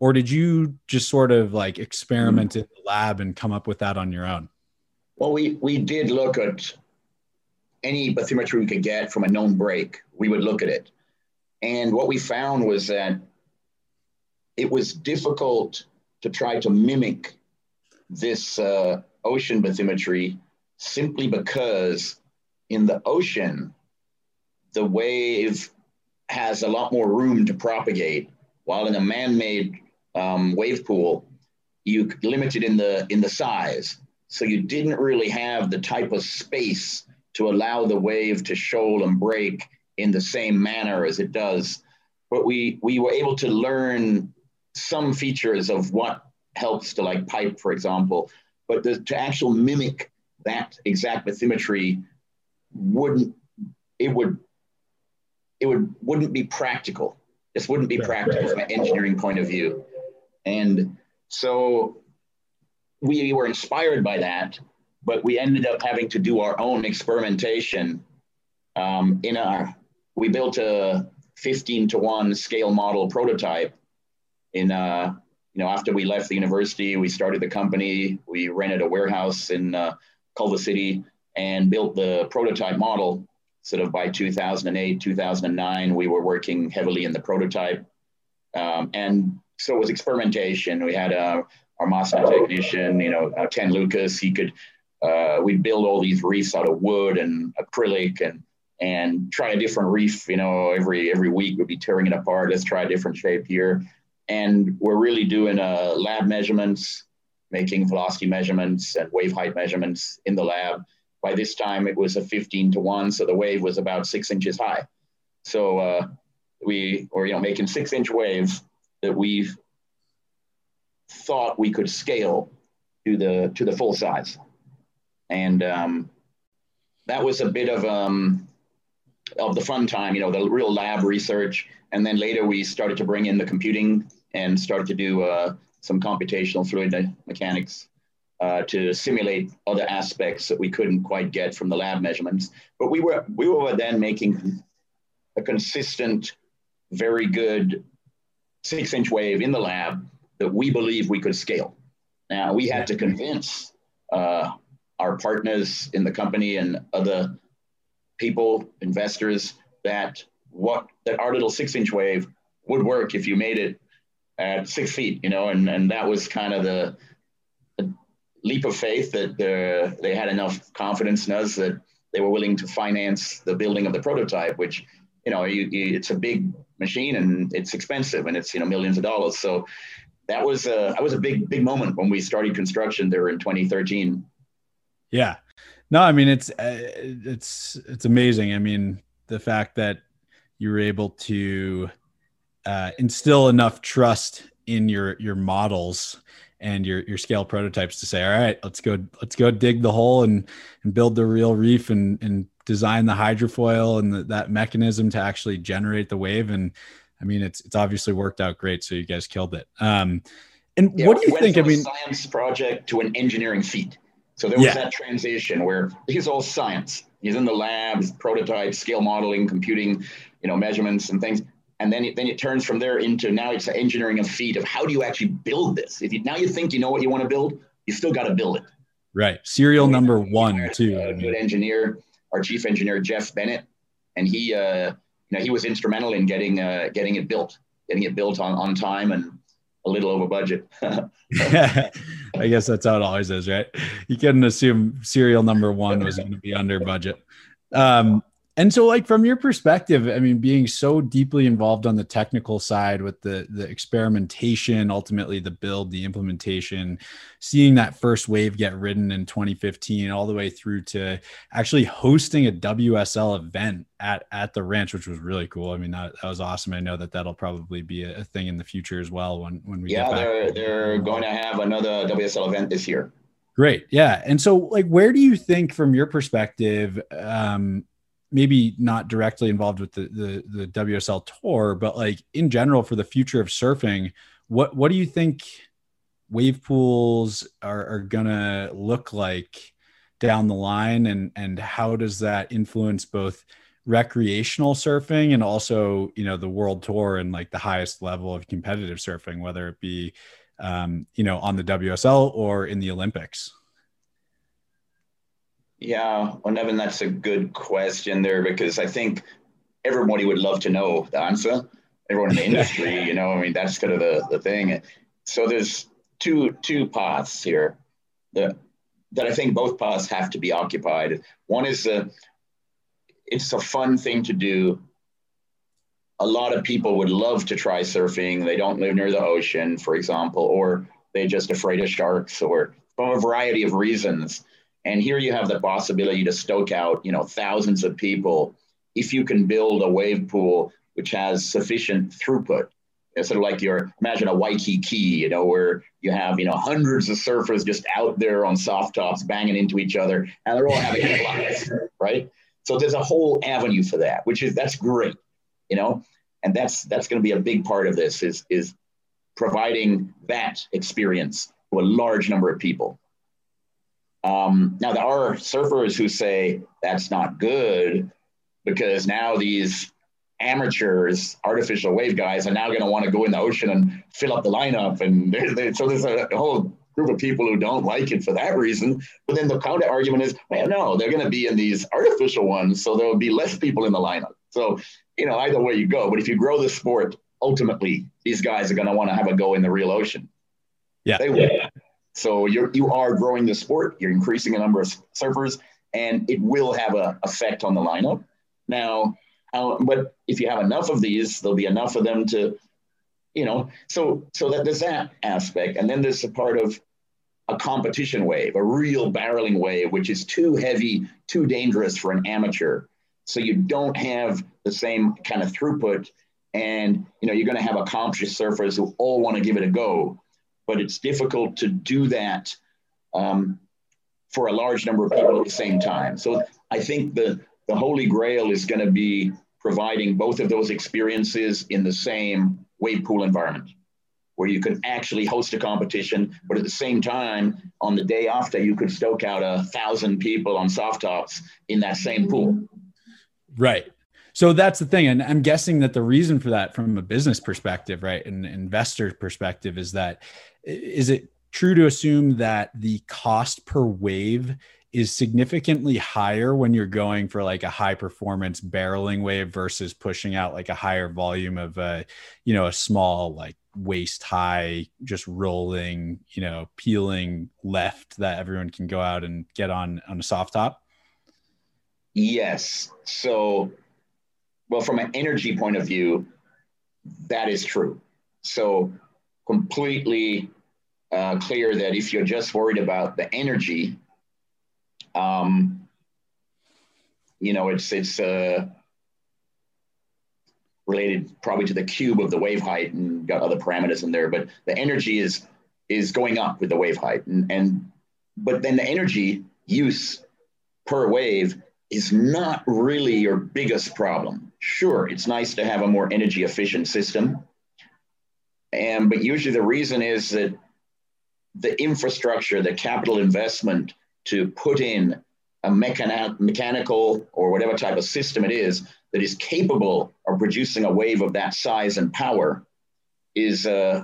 or did you just sort of like experiment mm-hmm. in the lab and come up with that on your own? Well, we we did look at any bathymetry we could get from a known break, we would look at it. And what we found was that it was difficult to try to mimic this uh, ocean bathymetry simply because in the ocean, the wave has a lot more room to propagate, while in a man-made um, wave pool, you limited in the in the size. So you didn't really have the type of space to allow the wave to shoal and break in the same manner as it does. But we, we were able to learn some features of what helps to like pipe, for example, but the, to actual mimic that exact bathymetry wouldn't, it would, it would, wouldn't be practical. This wouldn't be practical from an engineering point of view. And so we were inspired by that but we ended up having to do our own experimentation um, in our we built a 15 to 1 scale model prototype in uh, you know after we left the university we started the company we rented a warehouse in uh, culver city and built the prototype model sort of by 2008 2009 we were working heavily in the prototype um, and so it was experimentation. We had uh, our master technician you know uh, ken lucas he could uh, we build all these reefs out of wood and acrylic and and try a different reef. You know, every every week we'd be tearing it apart. Let's try a different shape here, and we're really doing uh, lab measurements, making velocity measurements and wave height measurements in the lab. by this time it was a 15 to 1, so the wave was about six inches high. So uh, we were you know making six inch waves that we thought we could scale to the to the full size, and um, that was a bit of um, of the fun time, you know, the real lab research, and then later we started to bring in the computing and started to do uh, some computational fluid mechanics uh, to simulate other aspects that we couldn't quite get from the lab measurements. But we were we were then making a consistent, very good six-inch wave in the lab that we believe we could scale. Now we had to convince uh, our partners in the company and other people, investors, that what that our little six-inch wave would work if you made it at six feet, you know, and, and that was kind of the, the leap of faith that they had enough confidence in us that they were willing to finance the building of the prototype, which, you know, you, you, it's a big machine and it's expensive and it's, you know, millions of dollars. So that was a, that was a big, big moment when we started construction there in 2013. Yeah. No, I mean, it's, uh, it's, it's amazing. I mean, the fact that you were able to, uh, instill enough trust in your your models and your your scale prototypes to say all right let's go let's go dig the hole and and build the real reef and and design the hydrofoil and the, that mechanism to actually generate the wave and i mean it's it's obviously worked out great so you guys killed it um and yeah, what do you think i mean science project to an engineering feat so there was yeah. that transition where he's all science. He's in the labs prototypes scale modeling computing you know measurements and things. And then it, then it turns from there into now it's engineering a feat of how do you actually build this? If you now you think you know what you want to build you still got to build it. Right. Serial number one too a good engineer our chief engineer jeff bennett. And he uh you know he was instrumental in getting uh getting it built getting it built on on time and a little over budget. [laughs] [laughs] I guess that's how it always is right? You couldn't assume serial number one was going to be under budget. Um and so like from your perspective i mean being so deeply involved on the technical side with the the experimentation ultimately the build the implementation seeing that first wave get ridden in 2015 all the way through to actually hosting a wsl event at at the ranch which was really cool. I mean that, that was awesome. I know that that'll probably be a, a thing in the future as well when when we yeah they're they're going to have another wsl event this year. Great. Yeah. And so like where do you think from your perspective um maybe not directly involved with the, the the WSL tour, but like in general for the future of surfing, what what do you think wave pools are, are gonna look like down the line, and and how does that influence both recreational surfing and also you know the world tour and like the highest level of competitive surfing, whether it be um, you know on the WSL or in the Olympics? Yeah, well, Nevin, that's a good question there because I think everybody would love to know the answer. Everyone in the [laughs] industry, you know, I mean, that's kind of the, the thing. So there's two two paths here that that I think both paths have to be occupied. One is a, it's a fun thing to do. A lot of people would love to try surfing. They don't live near the ocean, for example, or they're just afraid of sharks, or for a variety of reasons and here you have the possibility to stoke out, you know, thousands of people if you can build a wave pool which has sufficient throughput. It's sort of like your imagine a Waikiki, you know, where you have you know hundreds of surfers just out there on soft tops banging into each other, and they're all having headlines, [laughs] right? So there's a whole avenue for that, which is that's great, you know, and that's that's going to be a big part of this is is providing that experience to a large number of people. Um, now, there are surfers who say that's not good because now these amateurs, artificial wave guys, are now going to want to go in the ocean and fill up the lineup. And [laughs] they, they, so there's a whole group of people who don't like it for that reason. But then the counter argument is, well, no, they're going to be in these artificial ones, so there will be less people in the lineup. So, you know, either way you go. But if you grow the sport, ultimately, these guys are going to want to have a go in the real ocean. Yeah. They will. Yeah. So you're, you are growing the sport, you're increasing the number of surfers, and it will have an effect on the lineup. Now, uh, but if you have enough of these, there'll be enough of them to, you know, so so that there's that aspect, and then there's a part of a competition wave, a real barreling wave, which is too heavy, too dangerous for an amateur. So you don't have the same kind of throughput. And you know, you're going to have a accomplished surfers who all want to give it a go, but it's difficult to do that um, for a large number of people at the same time. So I think the the holy grail is going to be providing both of those experiences in the same wave pool environment where you can actually host a competition, but at the same time, on the day after, you could stoke out a thousand people on soft tops in that same pool. Right. So that's the thing. And I'm guessing that the reason for that from a business perspective, right, an investor perspective is that is it true to assume that the cost per wave is significantly higher when you're going for like a high performance barreling wave versus pushing out like a higher volume of a you know a small like waist high just rolling you know peeling left that everyone can go out and get on on a soft top yes so well from an energy point of view that is true so completely uh, clear that if you're just worried about the energy um, you know, it's it's uh, related probably to the cube of the wave height and got other parameters in there, but the energy is is going up with the wave height, and and but then the energy use per wave is not really your biggest problem. Sure, it's nice to have a more energy efficient system, and but usually the reason is that the infrastructure, the capital investment to put in a mechani- mechanical or whatever type of system it is that is capable of producing a wave of that size and power is uh,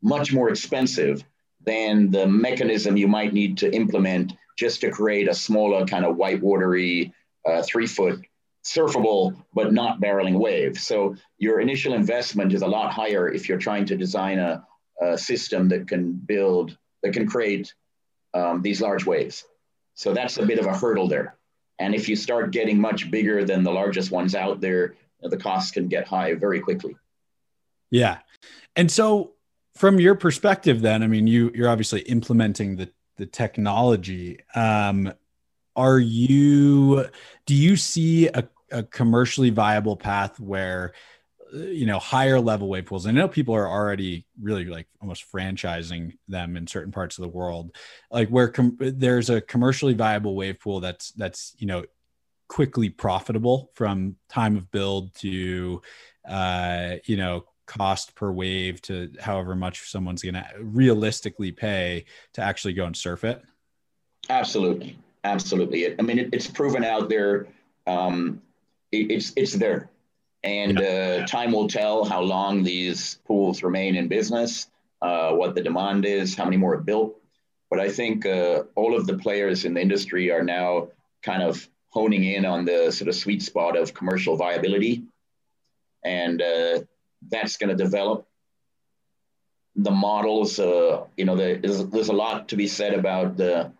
much more expensive than the mechanism you might need to implement just to create a smaller kind of whitewatery uh, three foot surfable but not barreling wave. So your initial investment is a lot higher if you're trying to design a, a system that can build that can create um, these large waves. So that's a bit of a hurdle there. And if you start getting much bigger than the largest ones out there, the costs can get high very quickly. Yeah. And so from your perspective then, I mean you you're obviously implementing the the technology. Um are you do you see a, a commercially viable path where you know higher level wave pools. I know people are already really like almost franchising them in certain parts of the world, like where com- there's a commercially viable wave pool that's that's you know quickly profitable from time of build to uh, you know cost per wave to however much someone's going to realistically pay to actually go and surf it. Absolutely, absolutely. I mean, it, it's proven out there. Um, it, it's it's there and uh, time will tell how long these pools remain in business, uh, what the demand is, how many more are built. But I think uh, all of the players in the industry are now kind of honing in on the sort of sweet spot of commercial viability. And uh, that's going to develop. The models, uh, you know, there's, there's a lot to be said about the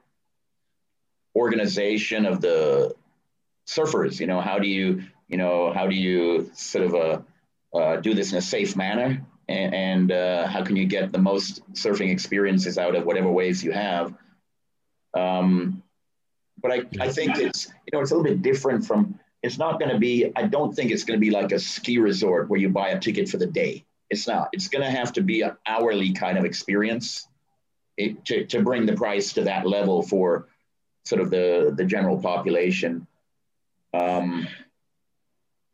organization of the surfers. You know, how do you you know, how do you sort of uh, uh, do this in a safe manner? And, and uh, how can you get the most surfing experiences out of whatever waves you have? Um, but I, I think it's, you know, it's a little bit different from, it's not going to be, I don't think it's going to be like a ski resort where you buy a ticket for the day. It's not. It's going to have to be an hourly kind of experience it, to, to bring the price to that level for sort of the, the general population. Um,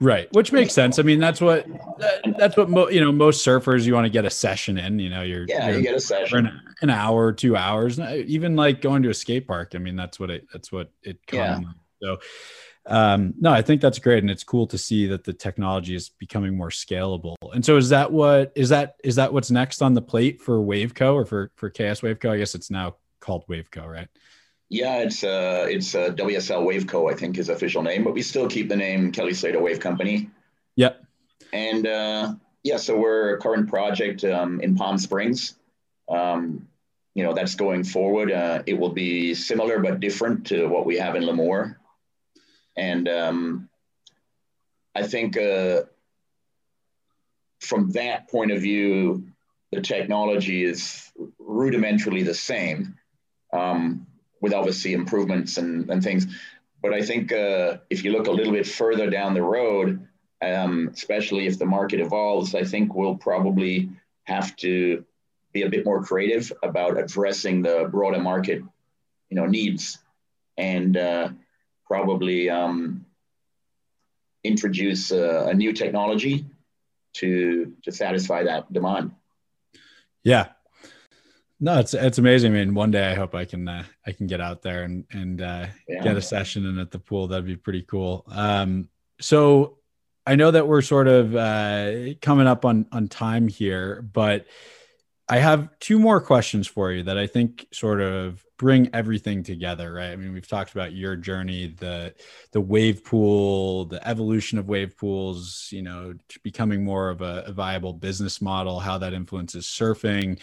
Right, which makes sense. I mean, that's what that, that's what mo- you know. Most surfers, you want to get a session in. You know, you're yeah, you're you get a session an, an, hour, two hours, even like going to a skate park. I mean, that's what it that's what it yeah. So, um, no, I think that's great, and it's cool to see that the technology is becoming more scalable. And so, is that what is that is that what's next on the plate for Waveco or for for KS Waveco? I guess it's now called Waveco, right? Yeah, it's uh, it's uh, WSL Waveco, I think his official name, but we still keep the name Kelly Slater Wave Company. Yep. And uh, yeah, so we're a current project um, in Palm Springs. Um, you know, that's going forward. Uh, it will be similar but different to what we have in Lemoore. And um, I think uh, from that point of view, the technology is rudimentarily the same um, with obviously improvements and, and things. But I think uh, if you look a little bit further down the road, um, especially if the market evolves, I think we'll probably have to be a bit more creative about addressing the broader market, you know, needs, and uh, probably um, introduce a, a new technology to to satisfy that demand. Yeah, no, it's it's amazing. I mean, one day I hope I can uh, I can get out there and and uh, yeah. get a session in at the pool. That'd be pretty cool. Um, so I know that we're sort of uh, coming up on on time here, but I have two more questions for you that I think sort of bring everything together, right? I mean, we've talked about your journey, the the wave pool, the evolution of wave pools, you know, becoming more of a, a viable business model, how that influences surfing.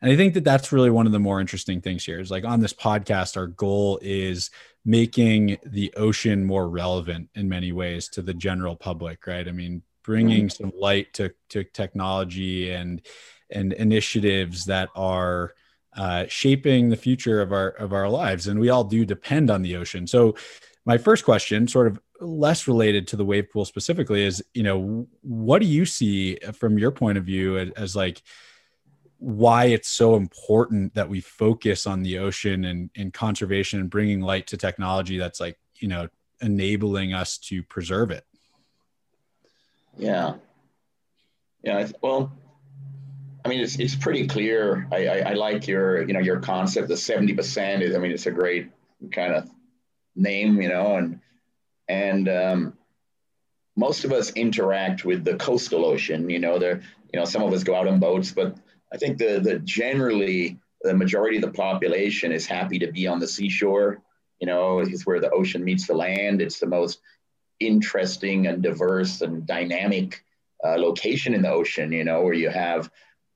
And I think that that's really one of the more interesting things here is like on this podcast, our goal is making the ocean more relevant in many ways to the general public, right? I mean, bringing mm-hmm. some light to, to technology and, and initiatives that are uh, shaping the future of our, of our lives. And we all do depend on the ocean. So my first question, sort of less related to the wave pool specifically is, you know, what do you see from your point of view as, as like, why it's so important that we focus on the ocean and, and conservation and bringing light to technology that's like you know enabling us to preserve it. Yeah. Yeah well i mean it's, it's pretty clear. I, I, I like your you know your concept. The 70% is i mean it's a great kind of name you know and and um, most of us interact with the coastal ocean you know there you know some of us go out on boats but I think the the generally the majority of the population is happy to be on the seashore. You know, it's where the ocean meets the land. It's the most interesting and diverse and dynamic uh, location in the ocean. You know, where you have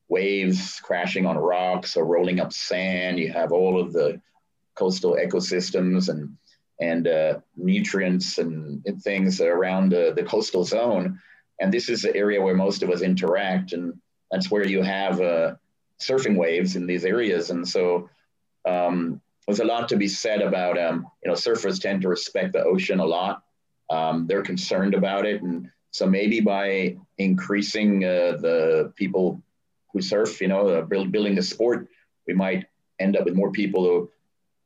waves crashing on rocks or rolling up sand. You have all of the coastal ecosystems and and uh, nutrients and, things around the, the coastal zone. And this is the area where most of us interact. And that's where you have uh, surfing waves in these areas. And so um, there's a lot to be said about, um, you know, surfers tend to respect the ocean a lot. Um, they're concerned about it. And so maybe by increasing uh, the people who surf, you know, uh, building the sport, we might end up with more people who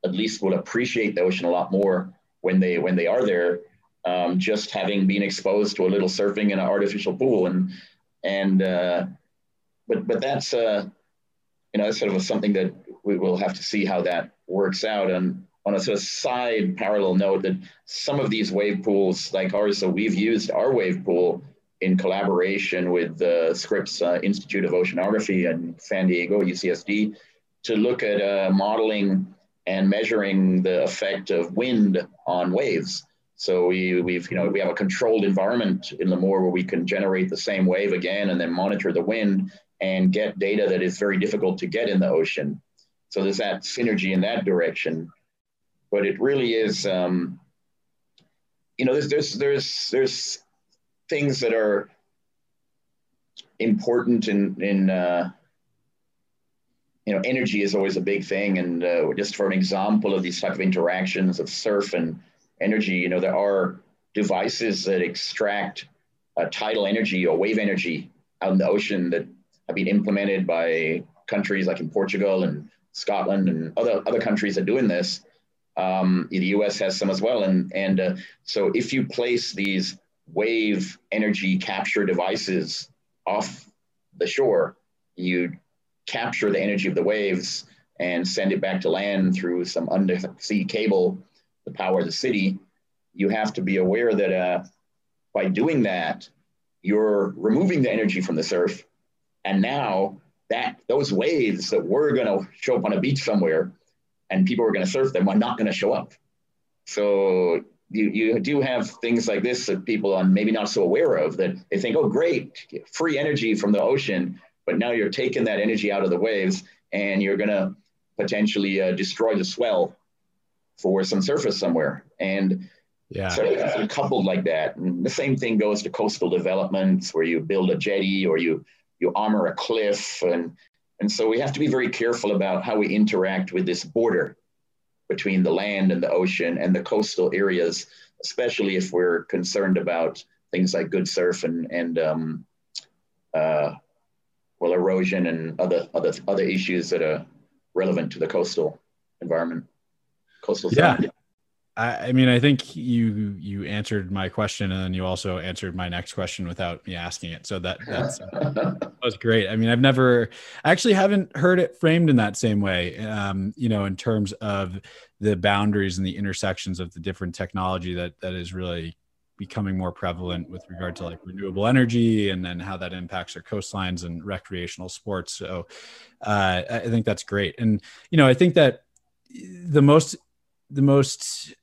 at least will appreciate the ocean a lot more when they when they are there. Um, just having been exposed to a little surfing in an artificial pool and and uh, but but that's uh, you know, sort of something that we will have to see how that works out. And on a sort of side parallel note, that some of these wave pools like ours, so we've used our wave pool in collaboration with the Scripps uh, Institute of Oceanography and San Diego UCSD to look at uh, modeling and measuring the effect of wind on waves. So we, we've, you know, we have a controlled environment in Lemoore where we can generate the same wave again and then monitor the wind and get data that is very difficult to get in the ocean. So there's that synergy in that direction. But it really is, um, you know, there's, there's, there's, there's things that are important in, in uh, you know, energy is always a big thing. And uh, just for an example of these type of interactions of surf and energy, you know, there are devices that extract uh, tidal energy or wave energy out in the ocean that have been implemented by countries like in Portugal and Scotland and other other countries are doing this. Um, the U.S. has some as well, and and uh, so if you place these wave energy capture devices off the shore, you capture the energy of the waves and send it back to land through some undersea cable to power of the city. You have to be aware that uh, by doing that, you're removing the energy from the surf and now that those waves that were going to show up on a beach somewhere and people were going to surf them are not going to show up. So you, you do have things like this that people are maybe not so aware of that they think, oh, great, free energy from the ocean. But now you're taking that energy out of the waves and you're going to potentially uh, destroy the swell for some surface somewhere. And yeah. So it's coupled like that. And the same thing goes to coastal developments where you build a jetty or you you armor a cliff and and so we have to be very careful about how we interact with this border between the land and the ocean and the coastal areas, especially if we're concerned about things like good surf and, and um, uh, well, erosion and other, other, other issues that are relevant to the coastal environment, coastal yeah. Side. I, I mean, I think you you answered my question, and then you also answered my next question without me asking it. So that that's uh, [laughs] that was great. I mean, I've never I actually haven't heard it framed in that same way. Um, you know, in terms of the boundaries and the intersections of the different technology that that is really becoming more prevalent with regard to like renewable energy and then how that impacts our coastlines and recreational sports. So uh, I think that's great. And you know, I think that the most the most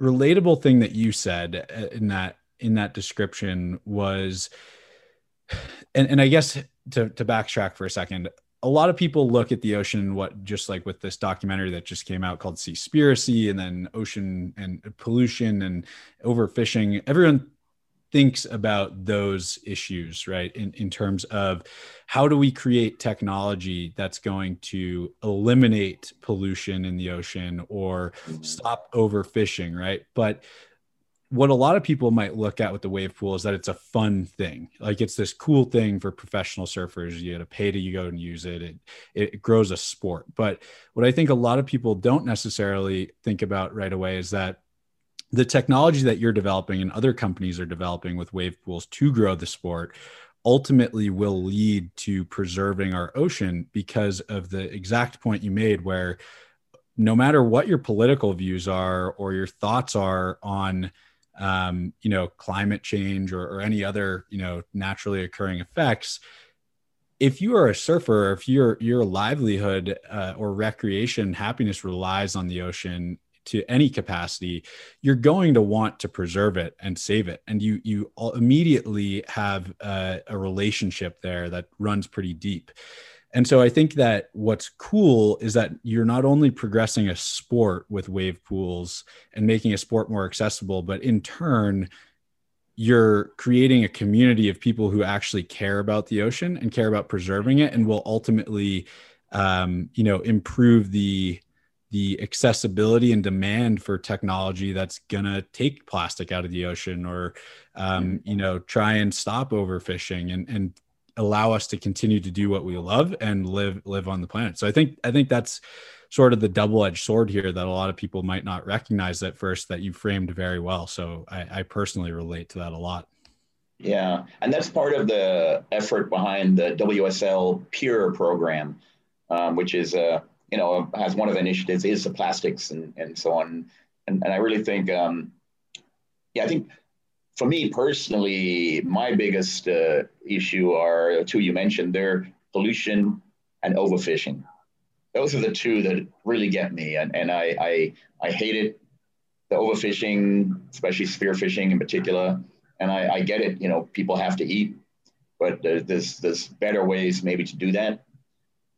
relatable thing that you said uh, in that in that description was and, and i guess to, to backtrack for a second a lot of people look at the ocean what just like with this documentary that just came out called seaspiracy and then ocean and pollution and overfishing everyone thinks about those issues, right? In, in terms of how do we create technology that's going to eliminate pollution in the ocean or mm-hmm. stop overfishing, right? But what a lot of people might look at with the wave pool is that it's a fun thing. Like it's this cool thing for professional surfers. You get to pay to you go and use it. it. It grows a sport. But what I think a lot of people don't necessarily think about right away is that the technology that you're developing and other companies are developing with wave pools to grow the sport ultimately will lead to preserving our ocean because of the exact point you made where no matter what your political views are or your thoughts are on um, you know climate change or, or any other you know naturally occurring effects if you are a surfer if your your livelihood uh, or recreation happiness relies on the ocean to any capacity you're going to want to preserve it and save it. And you you immediately have a, a relationship there that runs pretty deep. And so I think that what's cool is that you're not only progressing a sport with wave pools and making a sport more accessible, but in turn, you're creating a community of people who actually care about the ocean and care about preserving it and will ultimately um, you know improve the the accessibility and demand for technology that's gonna take plastic out of the ocean or um, you know try and stop overfishing and and allow us to continue to do what we love and live live on the planet. So i think i think that's sort of the double-edged sword here that a lot of people might not recognize at first that you framed very well. So i, I personally relate to that a lot. Yeah. And that's part of the effort behind the wsl pure program um, which is a you know, has one of the initiatives is the plastics and, and so on. And, and I really think, um, yeah, I think for me personally, my biggest uh, issue are two you mentioned there pollution and overfishing. Those are the two that really get me. And, and I, I, I hate it, the overfishing, especially spearfishing in particular. And I, I get it, you know, people have to eat, but there's, there's better ways maybe to do that.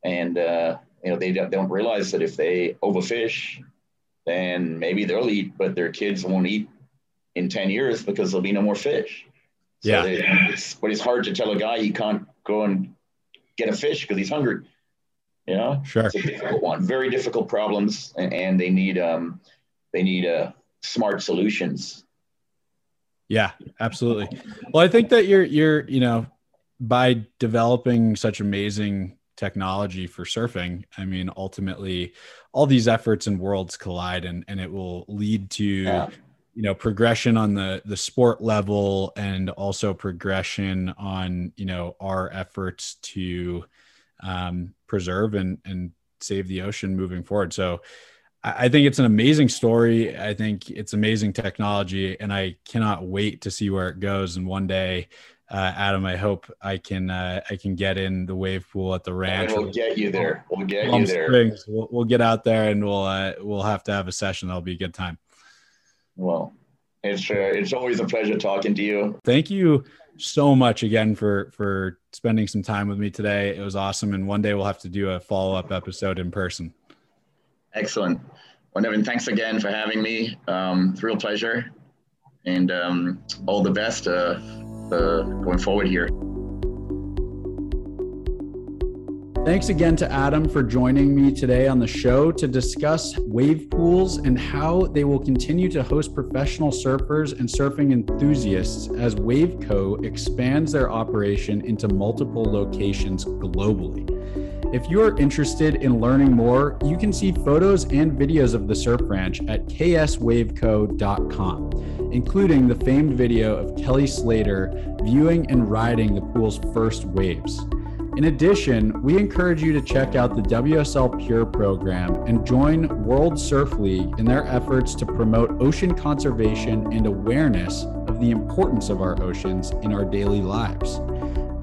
And, uh, you know, they don't, don't realize that if they overfish, then maybe they'll eat, but their kids won't eat in 10 years because there'll be no more fish. So yeah. They, it's, but it's hard to tell a guy he can't go and get a fish because he's hungry. You know, sure. It's a difficult one. Very difficult problems, and, and they need um, they need uh, smart solutions. Yeah, absolutely. Well, I think that you're you're you know by developing such amazing technology for surfing, I mean, ultimately, all these efforts and worlds collide, and and it will lead to yeah. you know progression on the the sport level, and also progression on you know our efforts to um, preserve and and save the ocean moving forward. So. I think it's an amazing story. I think it's amazing technology, and I cannot wait to see where it goes. And one day, uh, Adam, I hope I can uh, I can get in the wave pool at the ranch. And we'll get you there. We'll get Palm you there. Springs. We'll, we'll get out there and we'll uh, we'll have to have a session. That'll be a good time. Well, it's uh, it's always a pleasure talking to you. Thank you so much again for for spending some time with me today. It was awesome, and one day we'll have to do a follow up episode in person. Excellent. Well, Nevin, thanks again for having me. Um, it's a real pleasure, and um, all the best. Uh, going forward here. Thanks again to Adam for joining me today on the show to discuss wave pools and how they will continue to host professional surfers and surfing enthusiasts as Waveco expands their operation into multiple locations globally. If you're interested in learning more, you can see photos and videos of the surf ranch at kswaveco.com, including the famed video of Kelly Slater viewing and riding the pool's first waves. In addition, we encourage you to check out the WSL Pure program and join World Surf League in their efforts to promote ocean conservation and awareness of the importance of our oceans in our daily lives.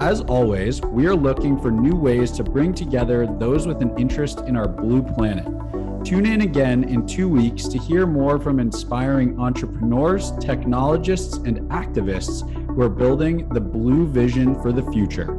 As always, we are looking for new ways to bring together those with an interest in our blue planet. Tune in again in two weeks to hear more from inspiring entrepreneurs, technologists, and activists who are building the blue vision for the future.